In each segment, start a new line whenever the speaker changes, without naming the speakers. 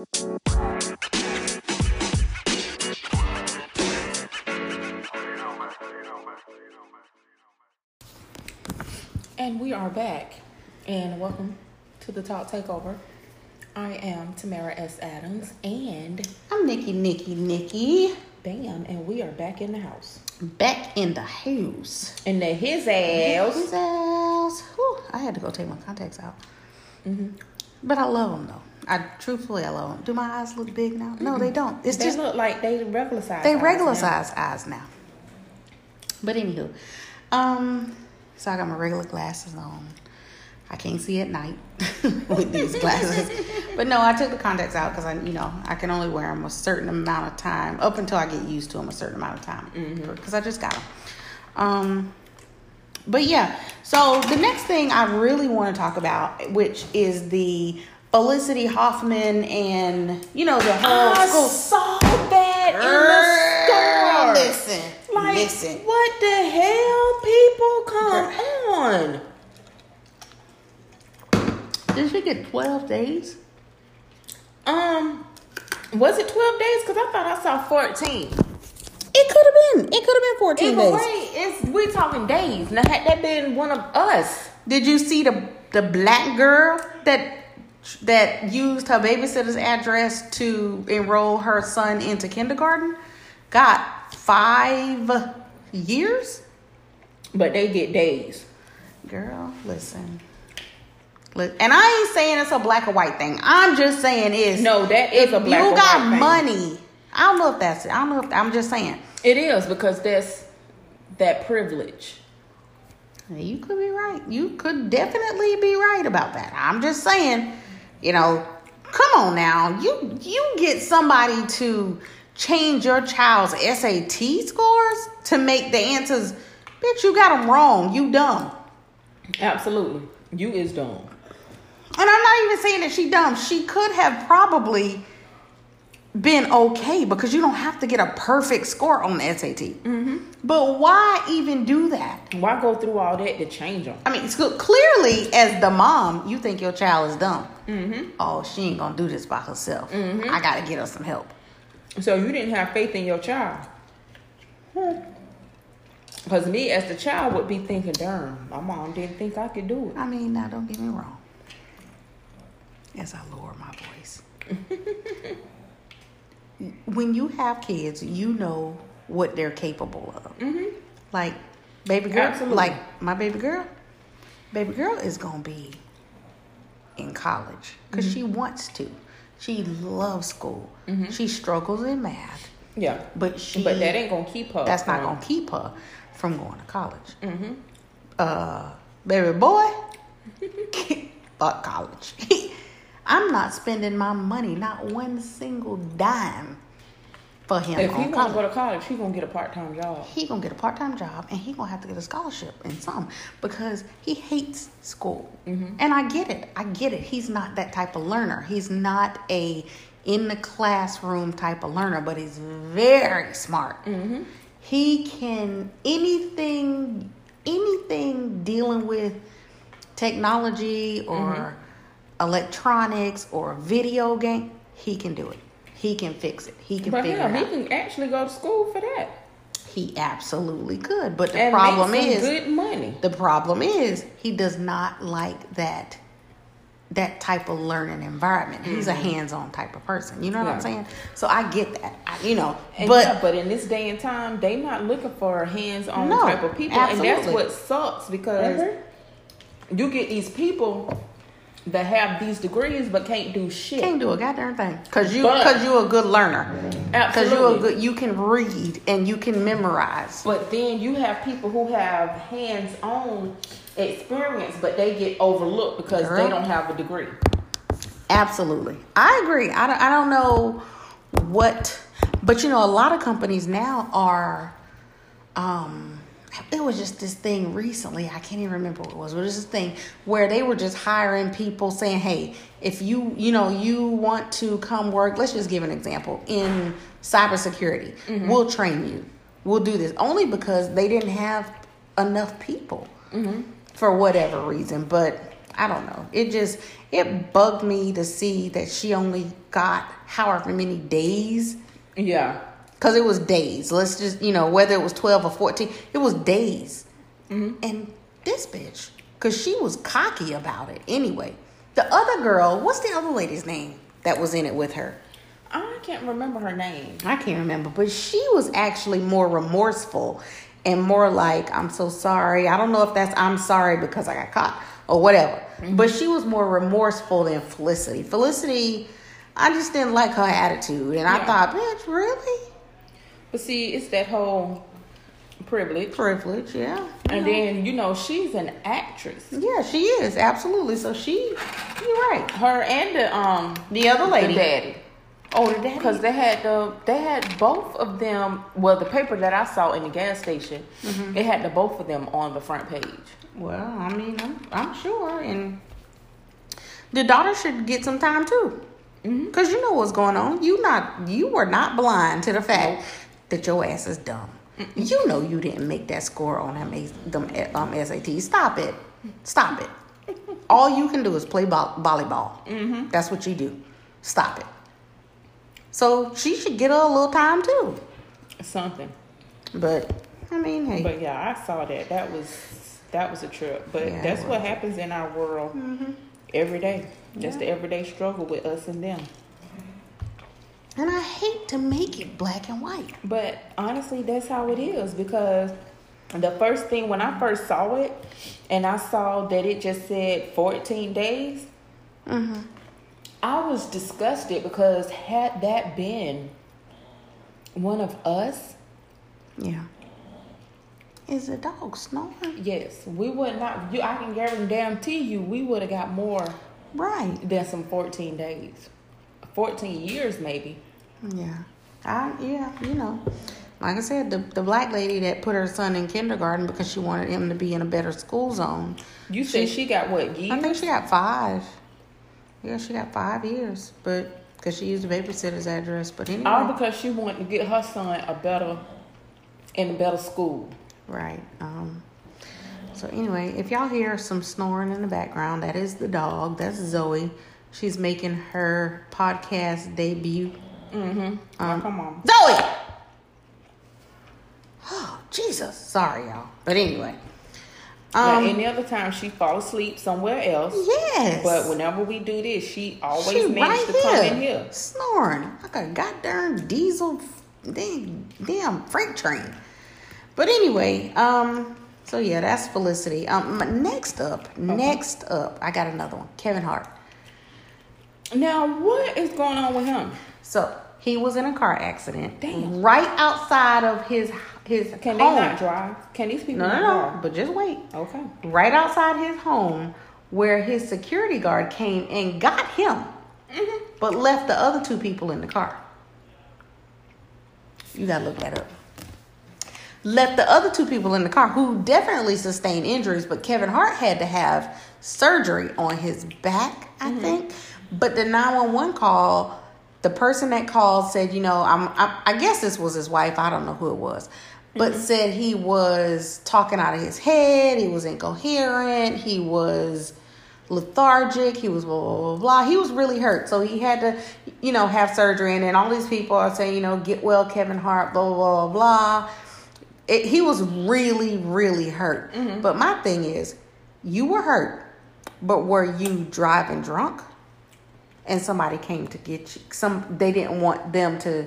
And we are back, and welcome to the Talk Takeover. I am Tamara S. Adams, and
I'm Nikki, Nikki, Nikki.
bam, and we are back in the house.
Back in the house.
In the his ass.
His ass. Whew, I had to go take my contacts out.
Mm-hmm.
But I love them though. I truthfully, I them. Do my eyes look big now? No, they don't. It's
They
just
look like they regular size.
they
eyes
regular
now.
size eyes now. But anywho, um, so I got my regular glasses on. I can't see at night with these glasses. but no, I took the contacts out because I, you know, I can only wear them a certain amount of time up until I get used to them a certain amount of time because I just got them. Um, but yeah, so the next thing I really want to talk about, which is the Felicity Huffman and you know the whole
I
school.
saw that in the store.
Listen,
Like,
listen.
what the hell, people? Come on.
Did she get twelve days?
Um, was it twelve days? Because I thought I saw fourteen.
It could have been. It could have been fourteen
Either
days.
way, it's we talking days. Now had that been one of us,
Did you see the the black girl that that used her babysitter's address to enroll her son into kindergarten? Got five years.
but they get days.
Girl, listen. Look, and I ain't saying it's a black or white thing. I'm just saying is
No, that is a black
you
or
got
white thing.
You got money. I don't know if that's it. I don't know if I'm just saying.
It is because that's that privilege.
You could be right. You could definitely be right about that. I'm just saying, you know, come on now. You you get somebody to change your child's SAT scores to make the answers. Bitch, you got them wrong. You dumb.
Absolutely, you is dumb.
And I'm not even saying that she dumb. She could have probably been okay because you don't have to get a perfect score on the SAT. Mm-hmm. But why even do that?
Why go through all that to change them?
I mean, so clearly, as the mom, you think your child is dumb. Mm-hmm. Oh, she ain't gonna do this by herself. I gotta get her some help.
So you didn't have faith in your child. Because me, as the child, would be thinking, "Darn, my mom didn't think I could do it."
I mean, now don't get me wrong. As I lower my voice, when you have kids, you know what they're capable of.
Mm-hmm.
Like baby girl,
Absolutely.
like my baby girl, baby girl is gonna be in college because she wants to. She loves school. She struggles in math,
Yeah,
but she
but that ain't gonna keep her.
that's not gonna keep her from going to college. Uh, baby boy, fuck college. I'm not spending my money, not one single dime, for him
If he
on
want to go to college, he gonna get a part time job.
he gonna get a part-time job and he gonna have to get a scholarship in some because he hates school. Mm-hmm. And i get it. I get it. He's not that type of learner. He's not a in the classroom type of learner but he's very smart. Mm-hmm. He can anything anything dealing with technology or mm-hmm. Electronics or a video game he can do it he can fix it he can
But
figure
hell,
it
he can actually go to school for that.
he absolutely could, but the
and
problem is
good money.
the problem is he does not like that that type of learning environment. He's a hands-on type of person. You know what I'm
Mm-hmm.
Saying? So I get that. I, you know,
And
but
yeah, but in this day and time, they not looking for hands-on
No,
type of people, and that's what sucks because
Mhm.
you get these people that have these degrees but can't do shit.
can't do a goddamn thing because you
But-
because you're a good learner. Absolutely. Because you're a good, you can read and you can memorize.
But then you have people who have hands-on experience, but they get overlooked because
Girl.
they don't have a degree.
Absolutely. I agree. I don't, I don't know what, but you know, a lot of companies now are, um, it was just this thing recently. I can't even remember what it was, but it was this thing where they were just hiring people saying, hey, if you, you know, you want to come work, let's just give an example in cybersecurity, mm-hmm. we'll train you. We'll do this only because they didn't have enough people mm-hmm. for whatever reason. But I don't know. It just it bugged me to see that she only got however many days
Yeah.
Because it was days. Let's just you know whether it was twelve or fourteen, it was days. Mm-hmm. And this bitch, because she was cocky about it anyway. The other girl, what's the other lady's name that was in it with her?
I can't remember her name.
I can't remember, but she was actually more remorseful and more like, I'm so sorry. I don't know if that's I'm sorry because I got caught or whatever. Mm-hmm. But she was more remorseful than Felicity. Felicity, I just didn't like her attitude. And I thought, bitch, really?
But see, it's that whole privilege.
Privilege, yeah.
And then, you know, she's an actress.
Yeah, she is, absolutely. So she, you're right.
Her and the um
The other lady.
the daddy.
Oh, the daddy?
Because they had the they had both of them. Well, the paper that I saw in the gas station,
Mm-hmm.
it had the both of them on the front page.
Well, I mean, I'm, I'm sure. And the daughter should get some time too. Because you know what's going on. You not you were not blind to the fact that your ass is dumb. You know you didn't make that score on them, um, SATs. Stop it. Stop it. All you can do is play vo- volleyball. Mm-hmm. That's what you do. Stop it. So she should get her a little time too.
Something.
But I mean, hey.
But yeah, I saw that. That was that was a trip. But
Yeah,
that's what happens in our world every day. That's the everyday struggle with us and them.
And I hate to make it black and white.
But honestly, that's how it is because the first thing when I first saw it and I saw that it just said 14 days,
Mm-hmm.
I was disgusted because had that been one of us,
Yeah. Is the dog snoring?
yes, we would not. You, I can guarantee you, we would have got more
Right.
than some 14 days, 14 years maybe.
Yeah. I yeah, you know. Like I said, the the black lady that put her son in kindergarten because she wanted him to be in a better school zone.
You said she got what years?
I think she got five. Yeah, she got five years, but because she used the babysitter's address. But anyway,
All because she wanted to get her son a better, in a better school.
Right. Um, so anyway, if y'all hear some snoring in the background, that is the dog. That's Zoe. She's making her podcast debut.
Mm-hmm.
Um,
come on.
Zoe. Oh Jesus! Sorry, y'all. But anyway.
now,
Um.
any other time she fall asleep somewhere else.
yes.
But whenever we do this, she always
she
managed
right
to come
here,
in here.
snoring like a goddamn diesel, damn, damn freight train. But anyway, um, so yeah, that's Felicity. Um, next up, next up, I got another one, Kevin Hart.
Now, what is going on with him?
So he was in a car accident,
Damn.
right outside of his his
Can they
home.
not drive? Can these people
No, no, no.
drive?
But just wait.
Okay.
right outside his home where his security guard came and got him, mm-hmm. but left the other two people in the car. You gotta look that up. Left the other two people in the car who definitely sustained injuries, but Kevin Hart had to have surgery on his back, I mm-hmm. think. But the 911 call, the person that called said, you know, I'm, I, I guess this was his wife, I don't know who it was, but mm-hmm. said he was talking out of his head, he was incoherent, he was lethargic, he was blah, blah, blah, blah. He was really hurt. So he had to, you know, have surgery. And then all these people are saying, you know, get well, Kevin Hart, blah, blah, blah, blah. It, he was really, really hurt. Mm-hmm. But my thing is, you were hurt, but were you driving drunk? And somebody came to get you. Some they didn't want them to,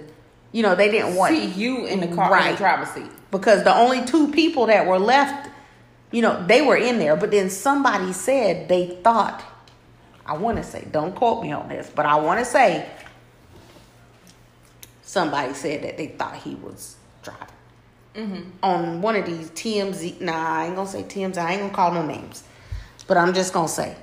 you know, they didn't want
See you in the car in the driver's seat.
because the only two people that were left, you know, they were in there. But then somebody said they thought, I want to say, don't quote me on this, but I want to say somebody said that they thought he was driving
Mm-hmm.
on one of these TMZ. Nah, I ain't gonna say TMZ. I ain't gonna call no names, but I'm just gonna say,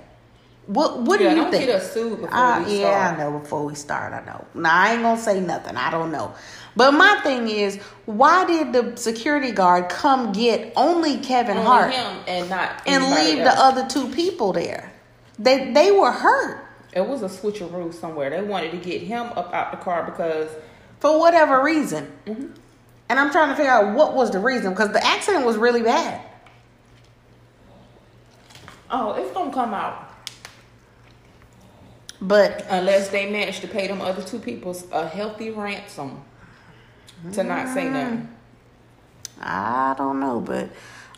what what
yeah,
do you
don't
think?
get us sued before
Uh,
we
yeah,
start.
I know. Before we start, I know. Now I ain't gonna say nothing. I don't know. But my thing is, why did the security guard come get only Kevin
Only
Hart
him and not
and leave
else.
the other two people there? They they were hurt
It was a switcheroo somewhere. They wanted to get him up out the car because
for whatever reason,
Mm-hmm.
and I'm trying to figure out what was the reason because the accident was really bad.
oh, it's gonna come out.
But
Unless they manage to pay them other two people a healthy ransom to not say nothing.
I don't know, but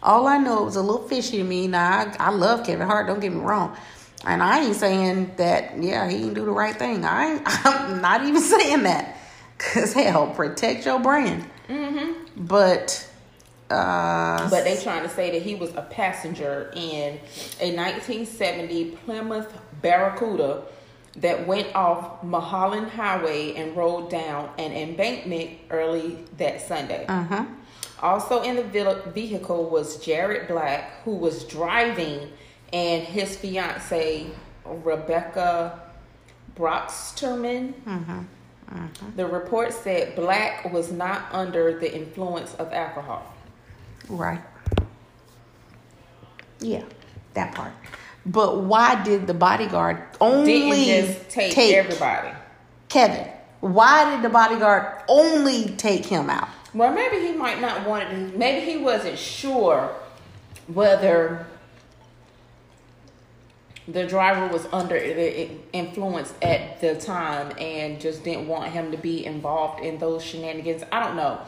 all I know it was a little fishy to me. Now I, I love Kevin Hart. Don't get me wrong, and I ain't saying that. Yeah, he didn't do the right thing. I ain't, I'm not even saying that. Cause hell, protect your brand.
Mm-hmm.
But uh,
But they trying to say that he was a passenger in a 1970 Plymouth Barracuda that went off Mulholland Highway and rolled down an embankment early that Sunday.
uh-huh.
Also in the vehicle was Jared Black, who was driving, and his fiance Rebecca Broxterman.
Uh-huh.
The report said Black was not under the influence of alcohol.
Right. Yeah, that part. But why did the bodyguard only
Didn't just take, everybody.
Kevin? Why did the bodyguard only take him out?
Well, maybe he might not want it. Maybe he wasn't sure whether the driver was under the influence at the time and just didn't want him to be involved in those shenanigans. I don't know.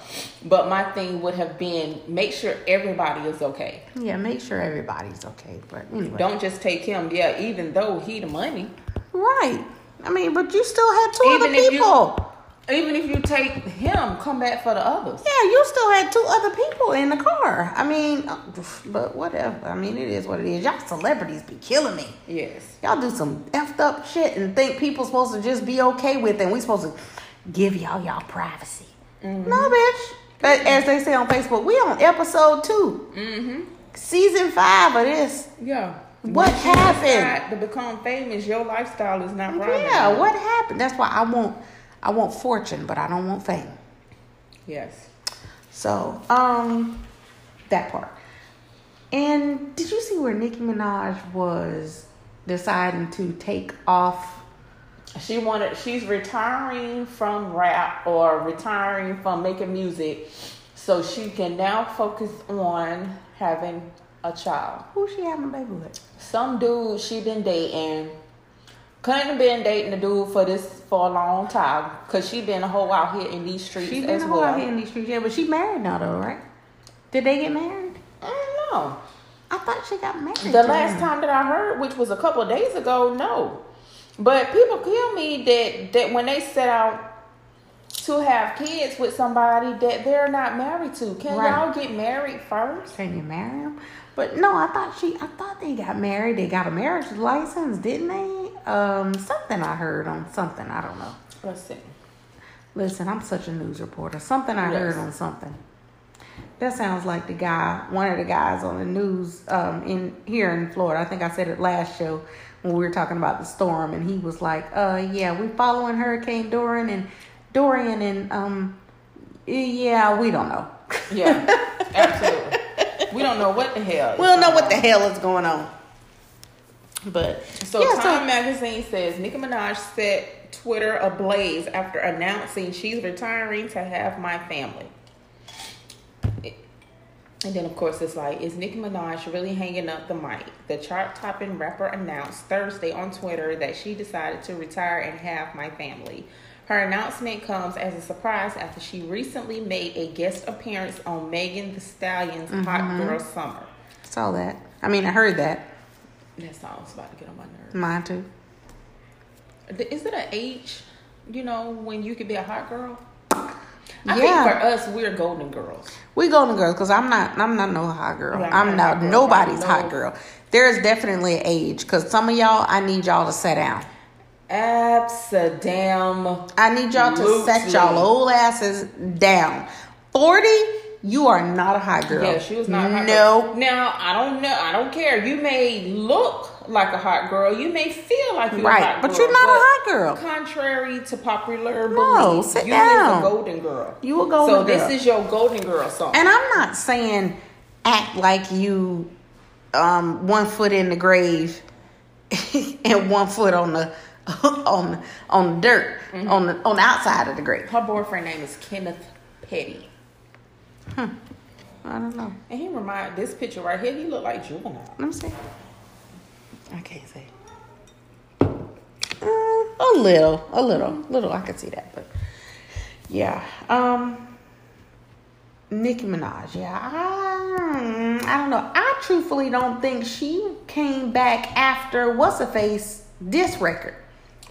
But my thing would have been make sure everybody is okay.
Yeah, make sure everybody's okay. But anyway,
Don't just take him, yeah, even though he the money.
right. I mean, but you still had two
Even
other people.
Even if you take him, come back for the others.
Yeah, you still had two other people in the car. I mean, uh, but whatever. I mean, it is what it is. Y'all celebrities be killing me.
Yes.
Y'all do some effed up shit and think people supposed to just be okay with it. And we supposed to give y'all y'all privacy.
Mm-hmm.
No, bitch. But as they say on Facebook, we on episode 2
Mm-hmm.
season five of this.
Yeah.
What happened?
To become famous, your lifestyle is not right.
Yeah, what happened? That's why I want I want fortune, but I don't want fame.
Yes.
So, um, that part. And did you see where Nicki Minaj was deciding to take off?
She wanted. She's retiring from rap or retiring from making music, so she can now focus on having a child.
Who she having a baby with?
Some dude she been dating. Couldn't have been dating the dude for this for a long time, cause she been a hoe out here in these streets
She been
as
a
well.
whole out here in these streets, yeah, but she married now though, right? Did they get married?
Mm, I don't know.
I thought she got married.
The last
him.
time that I heard, which was a couple of days ago, no. But people kill me that that when they set out to have kids with somebody that they're not married to. Can
Right.
y'all get married first?
Can you marry him? But no, I thought she. I thought they got married. They got a marriage license, didn't they? Um, something I heard on something. I don't know.
Let's see.
Listen, I'm such a news reporter. Something I
Yes.
heard on something. That sounds like the guy, one of the guys on the news um, in here in Florida. I think I said it last show when we were talking about the storm, and he was like, "Uh, yeah, we following Hurricane Dorian and Dorian, and um, yeah, we don't know.
Yeah, absolutely. We don't know what the hell.
we don't know what the hell is going on." But
So
yeah,
Time Magazine says Nicki Minaj set Twitter ablaze after announcing she's retiring to have my family. And then, of course, it's like, is Nicki Minaj really hanging up the mic? The chart topping rapper announced Thursday on Twitter that she decided to retire and have my family. Her announcement comes as a surprise after she recently made a guest appearance on Megan Thee Stallion's Hot mm-hmm. Girl Summer.
saw that. I mean, I heard that.
That song's about to get on my nerves.
Mine too.
Is it an age, you know, when you could be a hot girl? I
Yeah.
think for us, we're golden girls.
We golden girls because I'm not. I'm not no hot girl. I'm
not girl.
nobody's
No.
hot girl. There's definitely an age because some of y'all, I need y'all to sit down.
Absadam.
I need y'all to set y'all old asses down. Forty, you are not a hot girl.
Yeah, she was not a hot
No,
girl. Now, I don't know. I don't care. You may look like a hot girl. You may feel like you're
Right,
a hot
but
girl.
you're not a hot girl.
Contrary to popular
No,
belief,
sit
you
down.
is a golden girl.
You a golden
so
girl.
this is your golden girl song.
and I'm not saying act like you um, one foot in the grave and one foot on the on on the dirt
Mm-hmm.
on the on the outside of the grave.
Her boyfriend name is Kenneth Petty.
I don't know.
And he remind this picture right here, he look like juvenile.
Let me see. I can't see. Mm, a little, a little, little. I could see that, but yeah. Um, Nicki Minaj. Yeah, I, I don't know. I truthfully don't think she came back after what's a face this record.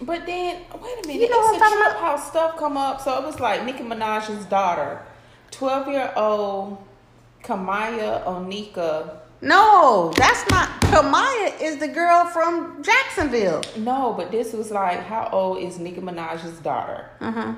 But then, wait a minute.
You know what I'm
a
talking
trip house stuff come up. So it was like Nicki Minaj's daughter, 12 year old Kamaya Onika.
No, that's not. Kamaya is the girl from Jacksonville.
No, but this was like, how old is Nicki Minaj's daughter?
Uh huh.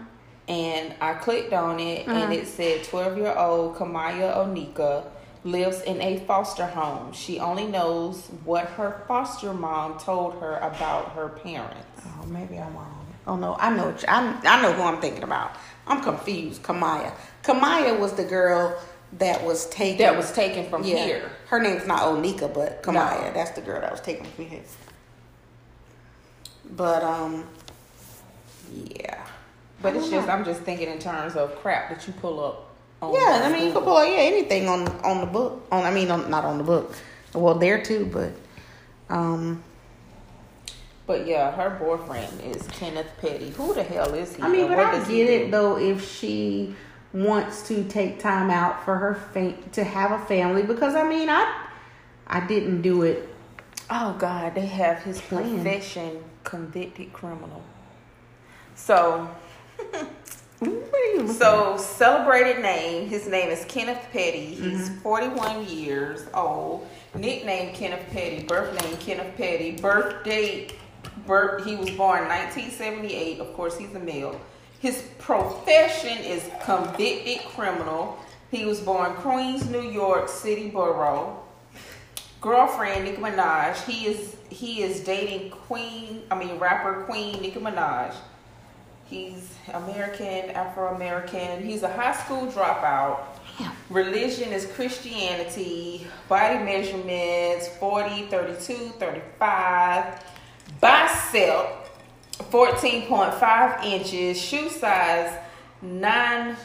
And I clicked on it and
Uh-huh.
it said 12 year old Kamaya Onika lives in a foster home. She only knows what her foster mom told her about her parents.
Oh, maybe I'm wrong. Oh no, I know. I I know who I'm thinking about. I'm confused. Kamaya. Kamaya was the girl that was taken.
That was taken from
yeah.
here.
Her name's not Onika, but Kamaya.
No.
That's the girl that was taken from here. But um, yeah.
But it's
don't
just. I'm just thinking in terms of crap that you pull up. On
Yeah, I mean you can pull out yeah anything on on the book. On I mean on, not on the book. Well, there too, but um,
But yeah, her boyfriend is Kenneth Petty. Who the hell is he?
I mean, but I get it though if she wants to take time out for her fa- to have a family because I mean I I didn't do it.
Oh God, they have his
Plan.
profession convicted criminal. So,
What are you looking
so celebrated name. His name is Kenneth Petty. He's
Mm-hmm.
41 years old. Nickname Kenneth Petty. Birth name Kenneth Petty. Birth date. Birth. He was born 1978. Of course, he's a male. His profession is convicted criminal. He was born Queens, New York City Borough. Girlfriend Nicki Minaj. He is he is dating Queen. I mean rapper Queen Nicki Minaj. He's American, Afro American. He's a high school dropout. Religion is Christianity. Body measurements 40, 32, 35. Bicep 14.5 inches. Shoe size 9.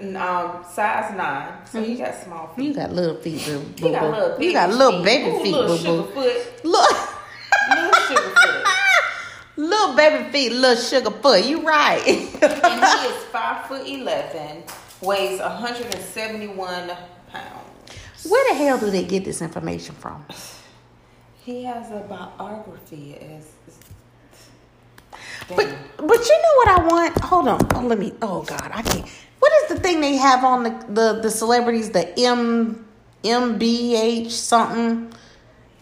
Um, size 9. So you got small feet.
You got little feet, boo.
You got little
You
baby
got little baby
Ooh,
feet,
little
boo boo.
foot.
Look,
Little sugar foot.
little baby feet, little sugar foot. You right.
and he is five foot eleven, weighs 171 pounds.
Where the hell do they get this information from?
He has a biography as.
But but you know what I want? Hold on. Oh, let me. Oh God, I can't. What is the thing they have on the the, the celebrities? The M MBH something.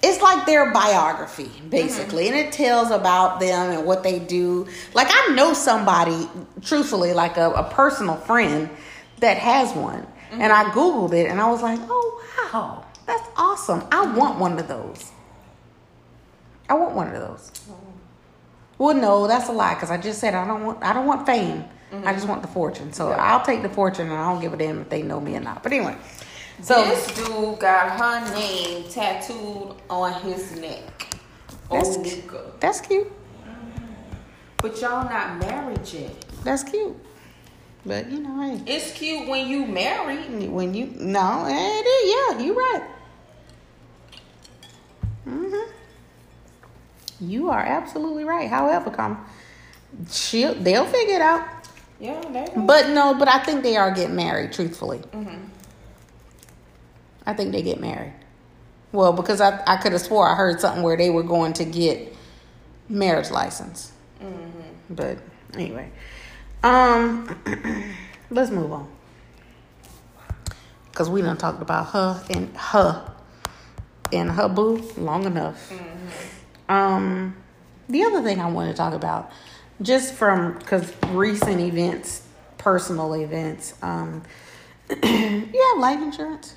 It's like their biography, basically, mm-hmm. and it tells about them and what they do. Like I know somebody, truthfully, like a, a personal friend that has one, and mm-hmm. I googled it, and I was like, oh wow, that's awesome. I want one of those. I want one of those. Well, no, that's a lie because I just said I don't want I don't want fame. I just want the fortune. So
Yeah.
I'll take the fortune and I don't give a damn if they know me or not. But anyway, so
this dude got her name tattooed on his neck.
That's-
Onika.
that's cute.
But y'all not married yet.
That's cute. But you know, hey,
It's cute when you married.
when you no, it is. Yeah, you right. You are absolutely right. However, come, she'll they'll figure it out.
Yeah, they.
But no, but I think they are getting married. Truthfully,
Mhm.
I think they get married. Well, because I I could have swore I heard something where they were going to get marriage license.
Mm-hmm.
But anyway, um, let's move on because we done talked about her and her and her boo long enough. Um, the other thing I want to talk about, just from because recent events, personal events. Um, you have life insurance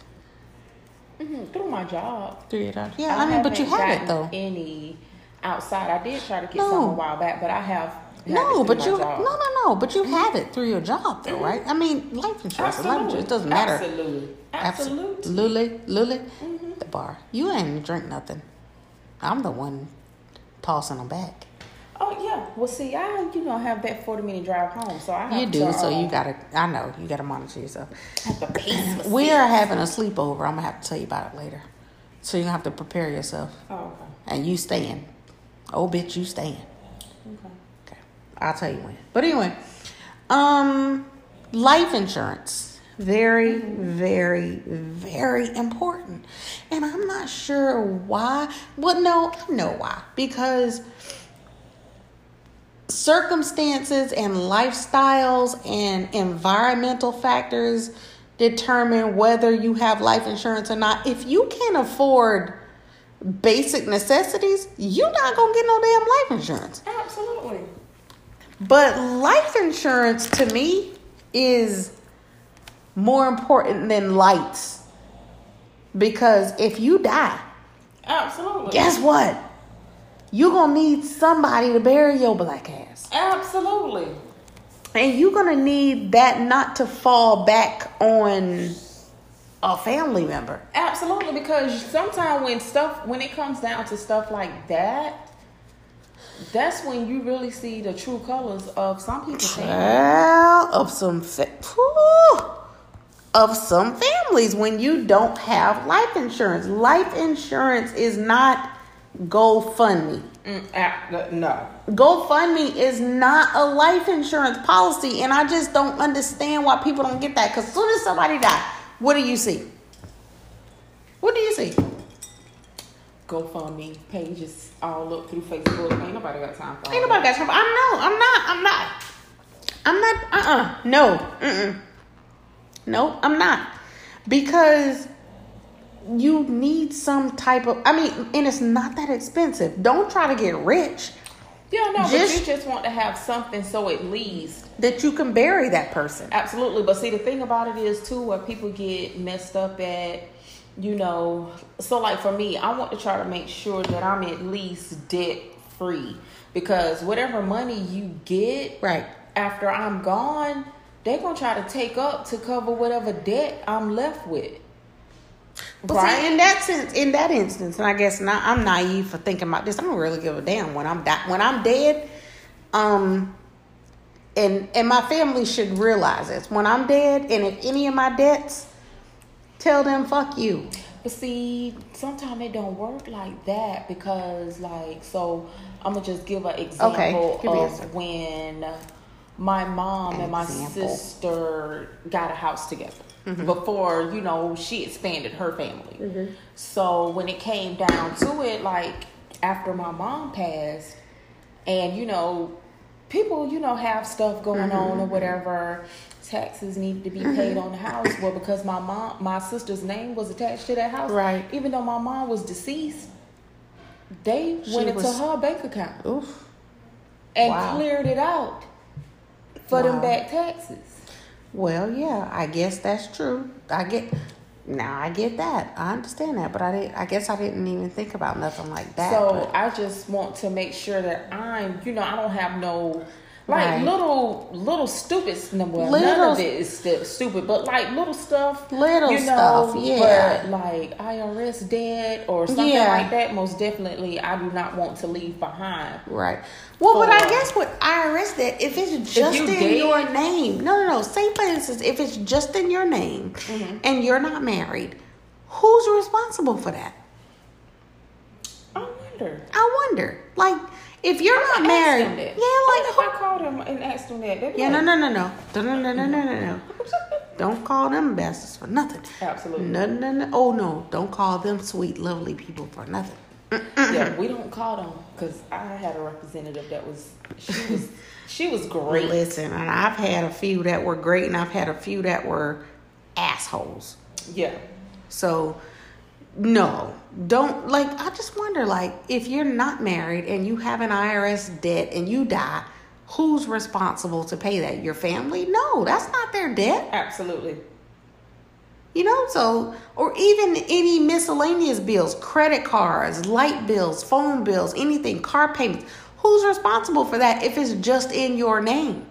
Mhm, Through my job.
through your job? Yeah, I, mean, but you
haven't
it though.
Any outside? I did try to get
No.
some a while back, but I have.
No, but you
job.
no no no, but you have it through your job though, right? I mean, life insurance, is life insurance. It doesn't matter.
Absolutely. Absolutely.
Absolutely. Lily, the bar. You ain't drink nothing. I'm the one tossing them back.
Oh yeah. Well, see, I you know have that forty minute drive home, so I have
You do,
to,
so you gotta. I know you gotta monitor yourself.
have to pace.
We are having a sleepover. I'm gonna have to tell you about it later. So you have to prepare yourself,
Oh, okay.
and you staying. Oh, bitch, you staying.
Okay.
Okay. I'll tell you when. But anyway, um, life insurance. Very, very, very important. And I'm not sure why. Well, no, I know why. Because circumstances and lifestyles and environmental factors determine whether you have life insurance or not. If you can't afford basic necessities, you're not gonna get no damn life insurance.
Absolutely.
But life insurance to me is more important than lights. Because if you die,
Absolutely.
guess what? You're gonna need somebody to bury your black ass.
Absolutely.
And you're gonna need that not to fall back on a family member.
Absolutely, because sometimes when stuff when it comes down to stuff like that, that's when you really see the true colors of some people.
Well, of some fa- whew, of some families when you don't have life insurance. Life insurance is not GoFundMe.
Mm, no.
GoFundMe is not a life insurance policy, and I just don't understand why people don't get that. Because as soon as somebody die, what do you see? What do you see?
GoFundMe pages all up through Facebook. Ain't nobody got time for
Ain't nobody got time. For, I'm no. I'm not. I'm not. I'm not. Uh. uh No. Mm. No. I'm not. Because you need some type of. I mean, and it's not that expensive. Don't try to get rich
Yeah, no,
Just-
but you just want to have something so at least.
that you can bury that person.
Absolutely. But see, the thing about it is, too, where people get messed up at, you know, so like for me, I want to try to make sure that I'm at least debt free because whatever money you get
Right.
after I'm gone, they're going to try to take up to cover whatever debt I'm left with.
Well, see, in that sense, in that instance, and I guess not, I'm naive for thinking about this. I don't really give a damn when I'm di- when I'm dead. Um, and and my family should realize this. When I'm dead, and if any of my debts, tell them fuck you.
But see, sometimes it don't work like that because, like, so I'm gonna just give an example
give
of when my mom
An
and my
example.
sister got a house together
Mm-hmm.
before you know she expanded her family. So when it came down to it, like after my mom passed, and you know, people you know have stuff going
Mm-hmm.
on or whatever. Taxes needed to be paid on the house. Well, because my mom, my sister's name was attached to that house,
Right.
Even though my mom was deceased, they
She
went into
was-
her bank account
Oof.
and
Wow.
cleared it out for them back taxes.
Well, yeah, I guess that's true. I get now. I get that. I understand that, but I didn't I guess I didn't even think about nothing like that.
So
but-
I just want to make sure that I'm, you know, I don't have no like
Right.
little little stupid. Well, none of it is stu- stupid, but like little stuff,
Little
you know,
stuff, yeah.
But like IRS debt or something
Yeah.
like that, most definitely, I do not want to leave behind.
Right. Well, but I guess with IRS debt, if it's just
you
in
dead-
your name, no, no, no. Say for instance, if it's just in your name
Mm-hmm.
and you're not married, who's responsible for that?
I wonder.
I wonder. Like, if you're not married, yeah, like,
I called them and asked them that?
Yeah, no, no, no, no, no, no, no, no, no, no, no. Don't call them bastards for nothing.
Absolutely.
No, no, no. Oh no, don't call them sweet, lovely people for nothing.
Yeah, we don't call them because I had a representative that was she was she was great.
Listen, and I've had a few that were great, and I've had a few that were assholes.
Yeah.
So, no, don't like. I just wonder, like, if you're not married and you have an IRS debt and you die, who's responsible to pay that? Your family? No, that's not their debt.
Absolutely.
You know, so or even any miscellaneous bills, credit cards, light bills, phone bills, anything, car payments. Who's responsible for that if it's just in your name?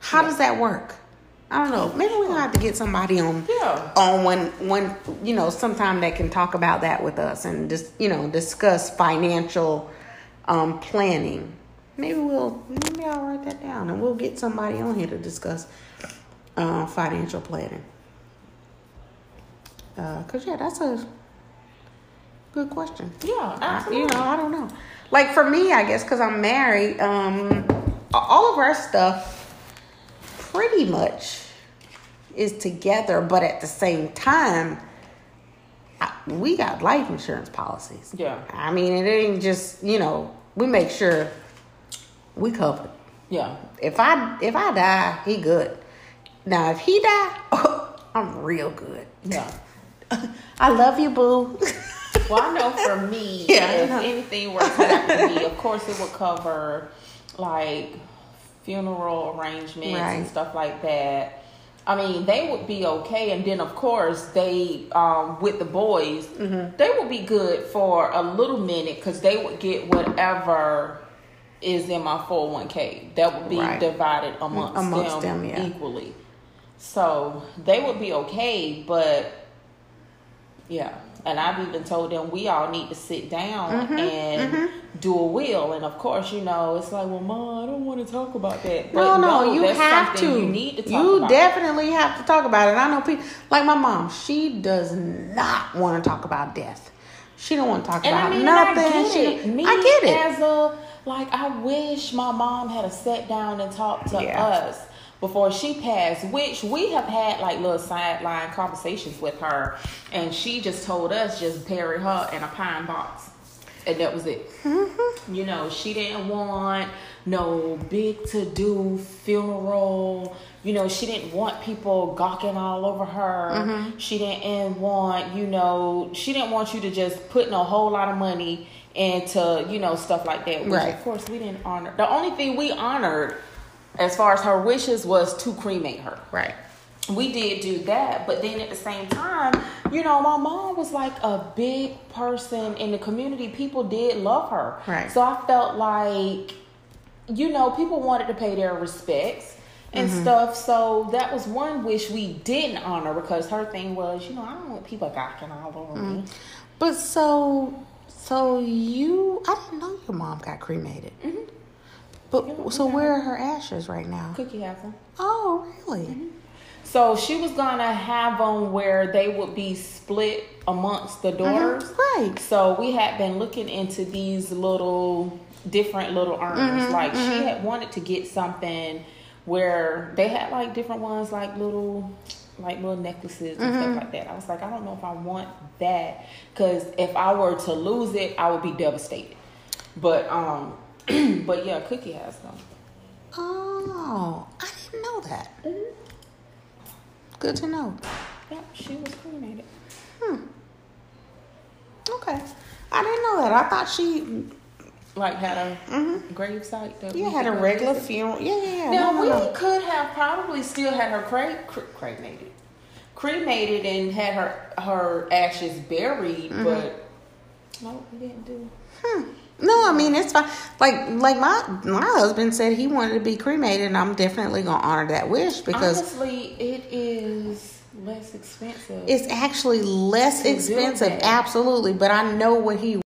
How does that work? I don't know. Maybe we're gonna have to get somebody on
Yeah.
on one one you know sometime that can talk about that with us and just you know discuss financial um, planning. Maybe we'll maybe I'll write that down and we'll get somebody on here to discuss uh, financial planning. Uh, Cause yeah, that's a Good question.
Yeah,
I, you know, I don't know. Like for me, I guess because I'm married, um, all of our stuff pretty much is together, but at the same time, I, we got life insurance policies.
Yeah.
I mean, it ain't just you know we make sure we covered.
yeah.
If I if I die, he good. Now if he die, I'm real good.
Yeah.
I love you, boo.
Well, I know for me,
Yeah,
if anything were to happen to me, of course it would cover like funeral arrangements
Right.
and stuff like that. I mean, they would be okay, and then of course they, um, with the boys,
Mm-hmm.
they would be good for a little minute because they would get whatever is in my four hundred one k. That would be
Right.
divided amongst,
Amongst
them,
them, yeah.
equally. So they would be okay, but yeah. And I've even told them we all need to sit down
Mm-hmm,
and do a will. And of course, you know, it's like, well, ma, I don't want to talk about that.
No,
But
no, you have to.
You need to talk
You definitely have to talk about it. I know people like my mom. She does not want to talk about death. She don't want to talk
and
about
I mean,
nothing.
I get
She-
it. Me
I get it.
As a like, I wish my mom had a sat down and talked to
Yeah.
us before she passed. Which we have had like little sideline conversations with her, and she just told us just bury her in a pine box, and that was it.
Mm-hmm.
You know, she didn't want no big to do funeral. You know, she didn't want people gawking all over her.
Mm-hmm.
She didn't want, you know, she didn't want you to just put in a whole lot of money into, you know, stuff like that. Which,
Right.
of course, we didn't honor. The only thing we honored as far as her wishes was to cremate her
Right.
we did do that but then at the same time you know my mom was like a big person in the community people did love her
Right.
so i felt like you know people wanted to pay their respects and
Mm-hmm.
stuff so that was one wish we didn't honor because her thing was you know i don't want people gawking all over me
But so, so you, I didn't know your mom got cremated.
Mm-hmm.
But so where are her ashes right now?
cookie have them
Oh, really?
so she was gonna have them where they would be split amongst the daughters
Right.
So we had been looking into these little different little urns.
Mm-hmm,
like she had wanted to get something where they had like different ones, like little like little necklaces and
Mm-hmm.
stuff like that. I was like, I don't know if I want that because if I were to lose it, I would be devastated. But um, but yeah, Cookie has them.
Oh, I didn't know that.
Mm-hmm.
Good to know.
Yep, she was cremated. Hmm.
Okay. I didn't know that. I thought she
Like had a
Mhm.
grave site. That
yeah
we
had a regular
visit.
funeral. Yeah, yeah, yeah.
Now
no,
we
no,
could have probably still had her cre- cre- cremated, cremated, and had her her ashes buried,
Mm-hmm.
but no, we didn't do.
No, I mean it's fine. Like like my my husband said he wanted to be cremated, and I'm definitely gonna honor that wish because
Honestly, it is less expensive.
it's actually less expensive. Absolutely, but I know what he